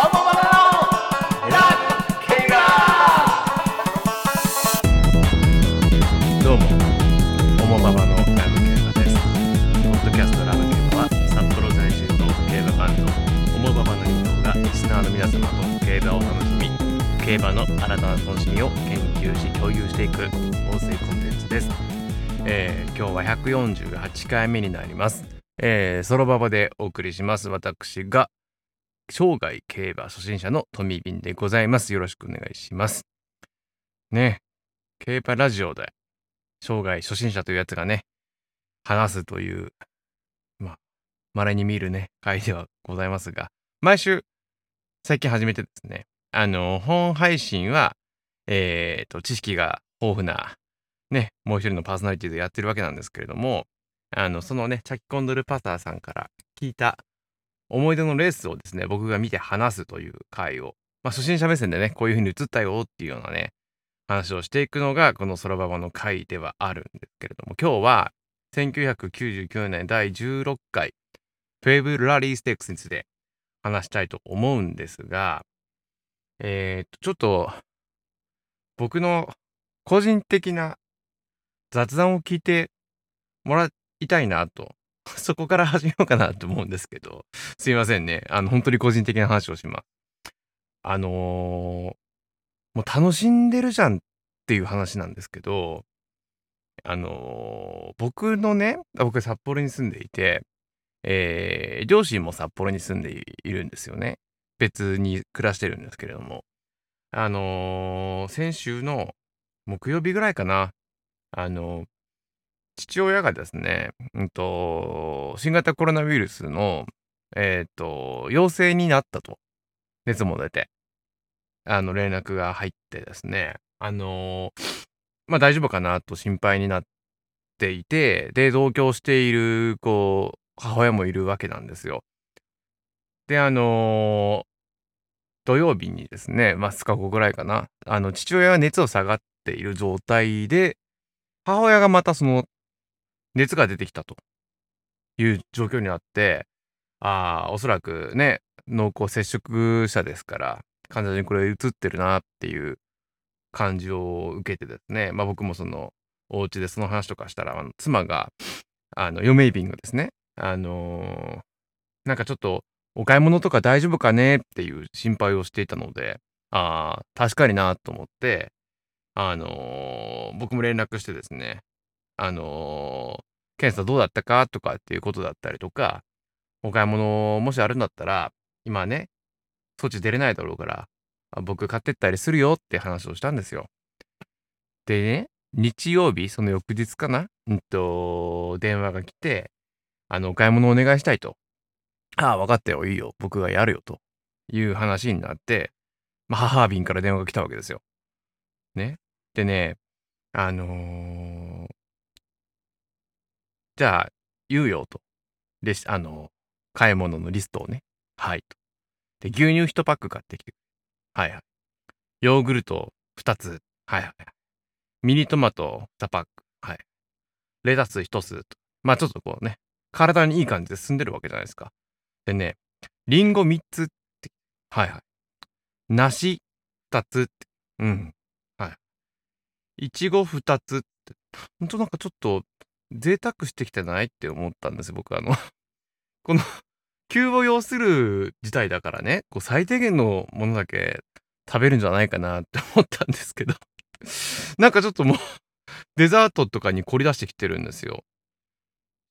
どうも、オモママのラブ競馬です。ポッドキャストラブ競馬は札幌在住の競馬ファンのオモママの人がリスナーの皆様と競馬を楽しみ、競馬の新たな楽しみを研究し共有していく音声コンテンツです。えー今日は148回目になります。えー、ソロババでお送りします。私が生涯競馬初心者のトミービンでございます。よろしくお願いします。ね、競馬ラジオで生涯初心者というやつがね、話すという、まあ、稀に見るね、回ではございますが、毎週、最近始めてですね、あの、本配信は、えーと、知識が豊富な、ね、もう一人のパーソナリティでやってるわけなんですけれども、あの、そのね、チャキコンドルパターさんから聞いた思い出のレースをですね、僕が見て話すという回を、まあ、初心者目線でね、こういう風に映ったよっていうようなね、話をしていくのがこの空ババの回ではあるんですけれども今日は1999年第16回フェイブルラリーステークスについて話したいと思うんですがえー、っとちょっと僕の個人的な雑談を聞いてもらいたいなと そこから始めようかなと思うんですけどすいませんねあの本当に個人的な話をしますあのーもう楽しんでるじゃんっていう話なんですけど、あのー僕のね、僕札幌に住んでいて、えー両親も札幌に住んでいるんですよね。別に暮らしてるんですけれども。あのー先週の木曜日ぐらいかな、あの父親がですね、うんと、新型コロナウイルスの、えっ、と、陽性になったと。熱も出て。あの、連絡が入ってですね、あのーまあ大丈夫かなと心配になっていて、で、同居している、こう、母親もいるわけなんですよ。で、あのー土曜日にですね、まあ2日後ぐらいかな、あの、父親が熱を下がっている状態で、母親がまたその、熱が出てきたと。いう状況になって、ああ、おそらくね、濃厚接触者ですから、患者にこれ移ってるなっていう感じを受けてですね、まあ僕もその、お家でその話とかしたら、あの妻が、あの、嫁イビングですね、あのーなんかちょっと、お買い物とか大丈夫かね？っていう心配をしていたので、ああ、確かになと思って、あのー僕も連絡してですね、あのー検査どうだったかとかっていうことだったりとか、お買い物もしあるんだったら、今ね、そっち出れないだろうから、僕買ってったりするよって話をしたんですよ。でね、日曜日、その翌日かなうんと、電話が来て、あの、お買い物お願いしたいと。ああ、分かったよ、いいよ、僕がやるよ、という話になって、まあ、母便から電話が来たわけですよ。ね。でね、あのーじゃあ、言うよ、と。で、あの買い物のリストをね。はい、と。で、牛乳1パック買ってきて。はいはい。ヨーグルト2つ。はいはい。ミニトマト2パック。はい。レタス1つ。まあちょっとこうね、体にいい感じで進んでるわけじゃないですか。でね、リンゴ3つって。はいはい。梨2つって。うん。はい。いちご2つって。ほんとなんかちょっと贅沢してきてないって思ったんです、僕あの。この急を要する事態だからね、こう最低限のものだけ食べるんじゃないかなって思ったんですけど、なんかちょっともう、デザートとかに凝り出してきてるんですよ。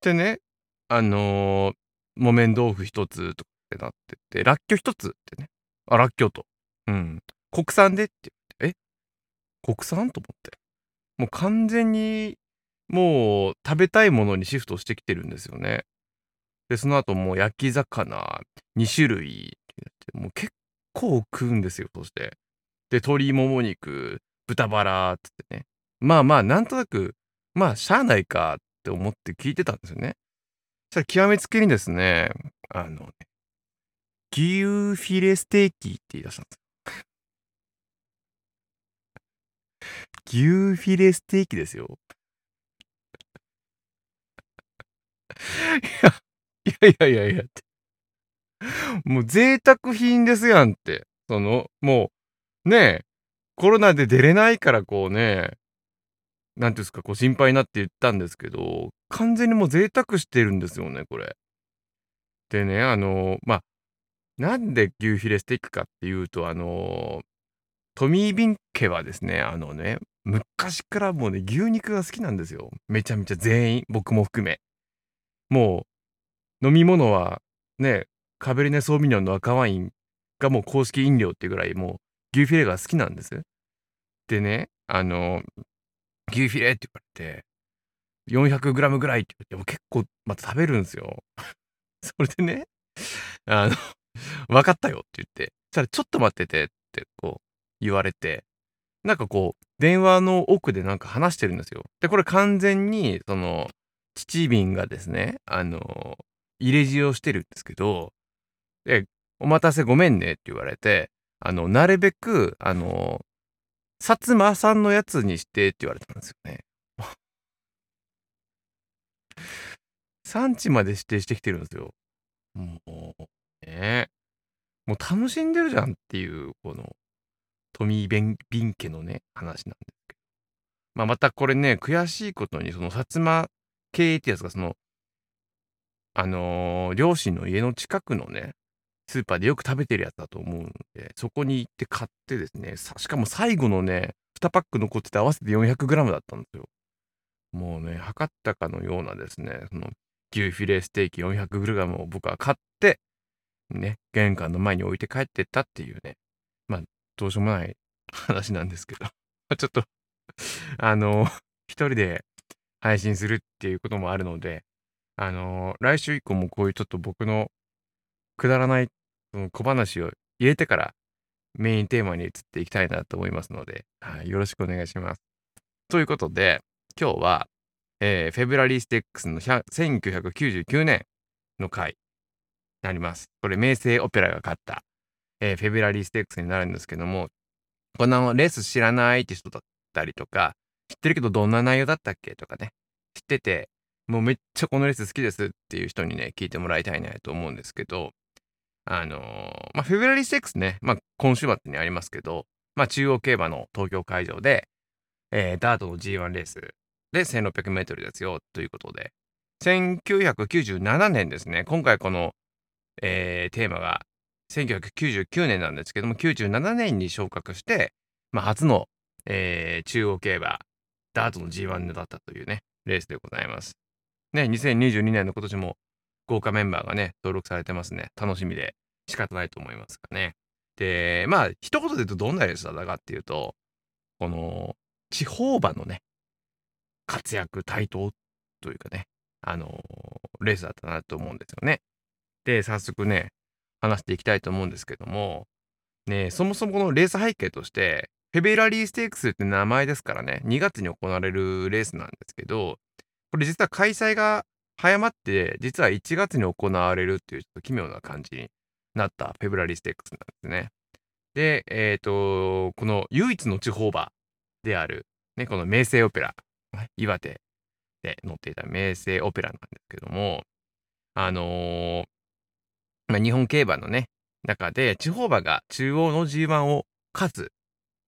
でね、あのー木綿豆腐一つとかってなってて、らっきょ一つってね、あ、らっきょうと。うん。国産でって言って、え？国産？と思って。もう完全に、もう食べたいものにシフトしてきてるんですよね。で、その後もう焼き魚2種類ってってもう結構食うんですよ、そして。で、鶏もも肉、豚バラっつってね。まあまあ、なんとなく、まあ、しゃあないかって思って聞いてたんですよね。そしたら極めつけにですね、あのね、牛フィレステーキって言い出したんですよ。牛フィレステーキですよ。いや、いやいやいやって。もう贅沢品ですやんって。その、もう、ねえ、コロナで出れないからこうね、なんていうんですか、こう心配になって言ったんですけど、完全にもう贅沢してるんですよね、これ。でね、あの、まあ、なんで牛フィレステーキかっていうと、あの、トミー・ビン家はですね、あのね、昔からもうね、牛肉が好きなんですよ。めちゃめちゃ全員、僕も含め。もう、飲み物は、ね、カベルネ・ソーミニョンの赤ワインがもう公式飲料っていうぐらい、もう、牛フィレが好きなんです。でね、あの、牛フィレって言われて、400g ぐらいって言っても結構また食べるんですよ。それでね、あの、分かったよって言って、そしたらちょっと待っててってこう言われて、なんかこう、電話の奥でなんか話してるんですよ。で、これ完全に、その、父瓶がですね、あの、入れ知恵をしてるんですけど、で、お待たせごめんねって言われて、あの、なるべく、あの、薩摩さんのやつにしてって言われたんですよね。産地まで指定してきてるんですよ。もう、ねもう楽しんでるじゃんっていう、この、トミー・ベン・ビン家のね、話なんですけど。まあ、またこれね、悔しいことに、その、薩摩系ってやつが、その、あのー両親の家の近くのね、スーパーでよく食べてるやつだと思うんで、そこに行って買ってですね、しかも最後のね、2パック残ってて合わせて 400g だったんですよ。もうね、測ったかのようなですね、その牛フィレステーキ 400g を僕は買って、ね、玄関の前に置いて帰ってったっていうね、まあ、どうしようもない話なんですけど、ま ちょっと、あの、一人で配信するっていうこともあるので、あの、来週以降もこういうちょっと僕のくだらない小話を入れてからメインテーマに移っていきたいなと思いますので、はい、よろしくお願いします。ということで、今日は、えーフェブラリーステックスの1999年の回になります。これ、名声オペラが勝った、えーフェブラリーステックスになるんですけども、このレース知らないって人だったりとか、知ってるけどどんな内容だったっけ？とかね、知ってて、もうめっちゃこのレース好きですっていう人にね、聞いてもらいたいなと思うんですけど、あのーまあ、フェブラリーステックスね、まあ、今週末にありますけど、まあ、中央競馬の東京会場で、えーダートの G1 レースで 1600m ですよということで、1997年ですね、今回この、えーテーマが1999年なんですけども、97年に昇格して、まあ、初の、えー中央競馬、ダートの G1 だったというね、レースでございます。ね、2022年の今年も豪華メンバーがね、登録されてますね。楽しみで仕方ないと思いますがね。で、まあ、一言で言うとどんなレースだったかっていうと、この、地方馬のね、活躍、台頭というかね、あのーレースだったなと思うんですよね。で、早速ね、話していきたいと思うんですけども、ね、そもそもこのレース背景として、フェベラリーステークスって名前ですからね、2月に行われるレースなんですけど、これ実は開催が早まって、実は1月に行われるっていうちょっと奇妙な感じになったフェブラリーステークスなんですね。で、えっ、と、この唯一の地方馬である、ね、この名声オペラ、岩手で乗っていた名声オペラなんですけども、あのーまあ、日本競馬のね、中で地方馬が中央の G1 を勝つ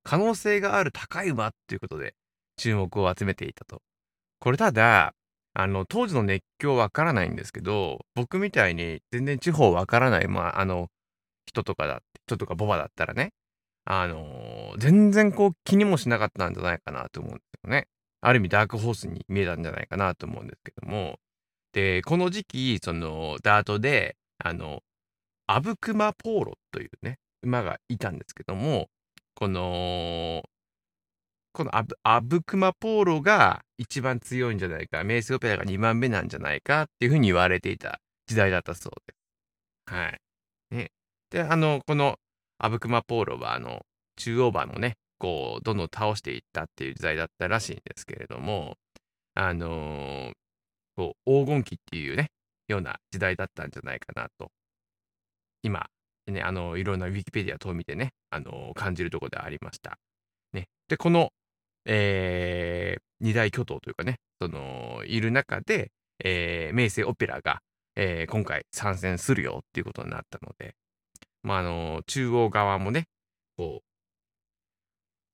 可能性がある高い馬っていうことで注目を集めていたと。これただ、あの、当時の熱狂わからないんですけど、僕みたいに全然地方わからない、まあ、あの、人とかだ、人とかボバだったらね、あのー全然こう気にもしなかったんじゃないかなと思うんですよね。ある意味ダークホースに見えたんじゃないかなと思うんですけども。で、この時期、その、ダートで、あの、アブクマポーロというね、馬がいたんですけども、この、このアブクマポーロが一番強いんじゃないか、メイスオペラが2番目なんじゃないかっていうふうに言われていた時代だったそうです。はい。ね。で、あの、このアブクマポーロは、あの、中央馬のね、こう、どんどん倒していったっていう時代だったらしいんですけれども、あのーこう、黄金期っていうね、ような時代だったんじゃないかなと、今、ね、あの、いろんなウィキペディア等を見てね、あの感じるところでありました。ね。で、この、えー二大巨頭というかね、その、いる中で、えー名声オペラが、えー今回参戦するよっていうことになったので、まあ、あの、中央側もね、こう、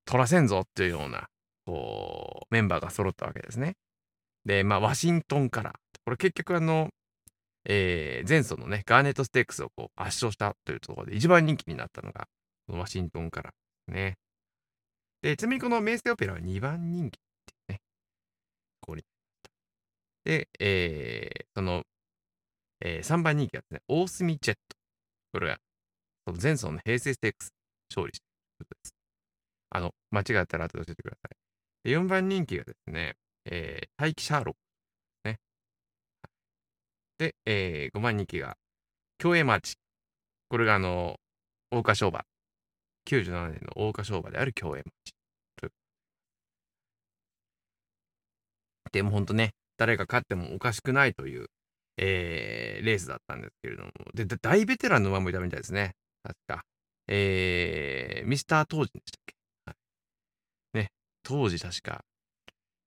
取らせんぞっていうような、こう、メンバーが揃ったわけですね。で、まあ、ワシントンカラー。これ結局あの、えー前走のね、ガーネットステークスをこう圧勝したというところで一番人気になったのが、このワシントンカラーですね。で、ちなみにこのメイステオペラは2番人気ってね、ここに。で、えーその、えー3番人気がですね、オースミジェット。これが、その前走の平安ステークス勝利したことです。あの、間違ったら後で教えてください。で、4番人気がですね、えー、タイキシャーロック。で、えー、5番人気が、競泳マーチ。これがあの、桜花賞馬。97年の桜花賞馬である競泳マーチ。というでも本当ね、誰が勝ってもおかしくないという、えーレースだったんですけれども。で、で大ベテランの馬もいたみたいですね。確か。えー、ミスター当時でしたっけ、はい、ね、当時確か、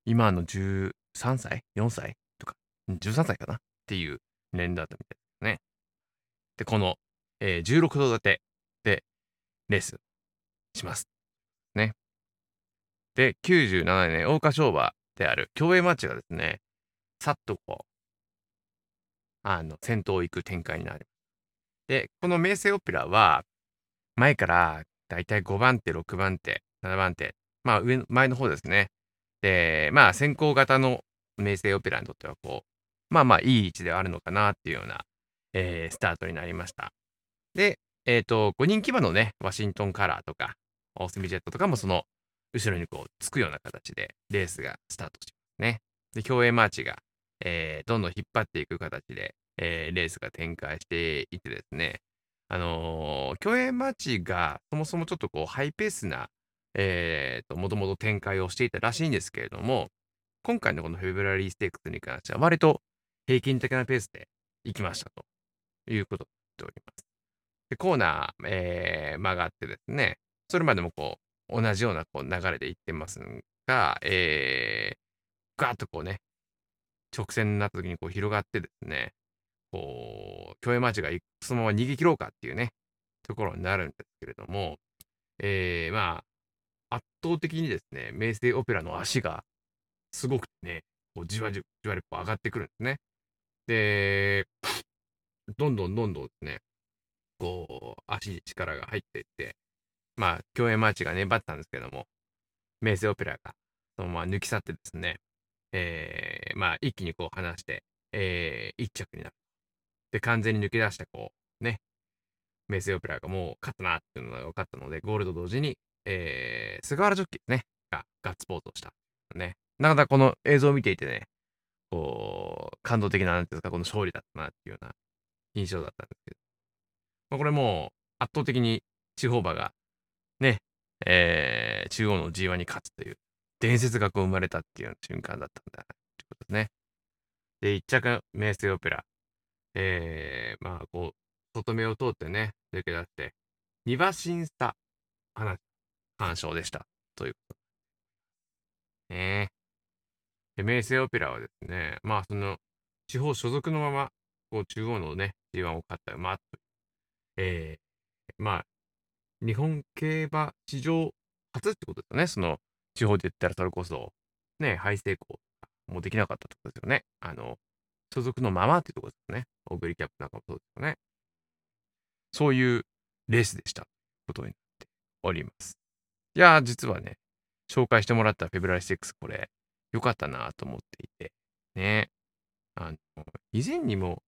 今の13歳 ?4 歳？とか、13歳かな？っていう年だったみたいですね。で、この、えー16度立てでレースします。ね。で、97年、桜花賞馬である競泳マッチがですね、さっとこう、あの、先頭を行く展開になります。で、この名声オペラは、前からだいたい5番手、6番手、7番手、まあ上の、前の方ですね。で、まあ先行型の名声オペラにとってはこう、まあまあいい位置ではあるのかなっていうような、えースタートになりました。で、えっ、と、5人気馬のね、ワシントンカラーとか、オースミジェットとかもその後ろにこうつくような形でレースがスタートしますね。で、キョウエイマーチが、えーどんどん引っ張っていく形で、えーレースが展開していてですね、あのーキョウエイマーチがそもそもちょっとこうハイペースな、えーと、もともと展開をしていたらしいんですけれども、今回のこのフェブラリーステークスに関しては割と平均的なペースで行きましたということになっております。で、コーナー、えー曲がってですね、それまでもこう、同じようなこう流れで行ってますが、えー、ガーッとこうね、直線になった時にこう広がってですね、こう、競泳マーチがそのまま逃げ切ろうかっていうね、ところになるんですけれども、えー、まあ、圧倒的にですね、名声オペラの足がすごくね、こうじわじわじわりこう上がってくるんですね。で、どんどんどんどんですね、こう、足に力が入っていって、まあ、競泳マーチが粘ったんですけども、名声オペラがそのまま抜き去ってですね、えー、まあ、一気にこう離して、えー、一着になる。で、完全に抜け出して、こう、ね、名声オペラがもう勝ったなっていうのが分かったので、ゴールド同時に、えー、菅原ジョッキーね、がガッツポーズをした。ね。なかなかこの映像を見ていてね、こう、感動的な、なんていうんですか、この勝利だったなっていうような印象だったんですけど。まあ、これもう圧倒的に地方馬がね、えー、中央の G1 に勝つという伝説がこう生まれたっていう瞬間だったんだということですね。で、一着名声オペラ。えー、まあこう、外目を通ってね、抜け出して、2馬審査話、鑑賞でした。ということ。ねで、名声オペラはですね、まあその、地方所属のまま、こう中央のね、G1 を勝った馬とえー、まあ、日本競馬史上初ってことですよね。その、地方で言ったらそれこそ、ね、ハイ成功もできなかったってことですよね。あの、所属のままっていうところですよね。オグリキャップなんかもそうですよね。そういうレースでした。ことになっております。いや、実はね、紹介してもらったフェブラリ6、これ、良かったなと思っていて、ね。あの、以前にも、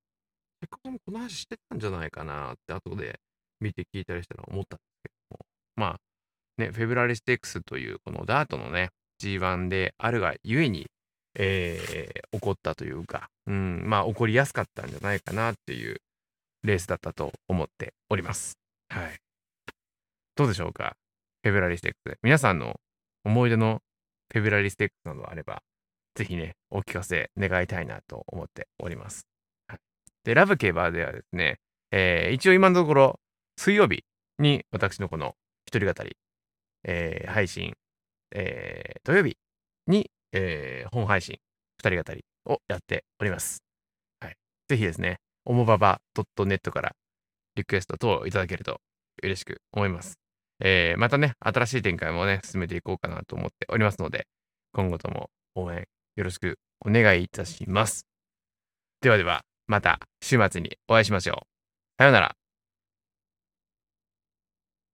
せっかくこの話してたんじゃないかなって後で見て聞いたりしたら思ったんですけども、まあ、ね、フェブラリステックスというこのダートのね、G1 であるがゆえに、えー起こったというか、うん、まあ起こりやすかったんじゃないかなっていうレースだったと思っております。はい。どうでしょうか？フェブラリステックス。皆さんの思い出のフェブラリステックなどあれば、ぜひね、お聞かせ願いたいなと思っております。はい、で、ラブ競馬ではですね、えー一応今のところ、水曜日に私のこの一人語り、えー配信、えー土曜日に、えー本配信、二人語りをやっております。はい。ぜひですね、おもばば .net からリクエスト等をいただけると嬉しく思います。えーまたね、新しい展開もね、進めていこうかなと思っておりますので、今後とも応援よろしくお願いいたします。ではでは、また週末にお会いしましょう。さようなら。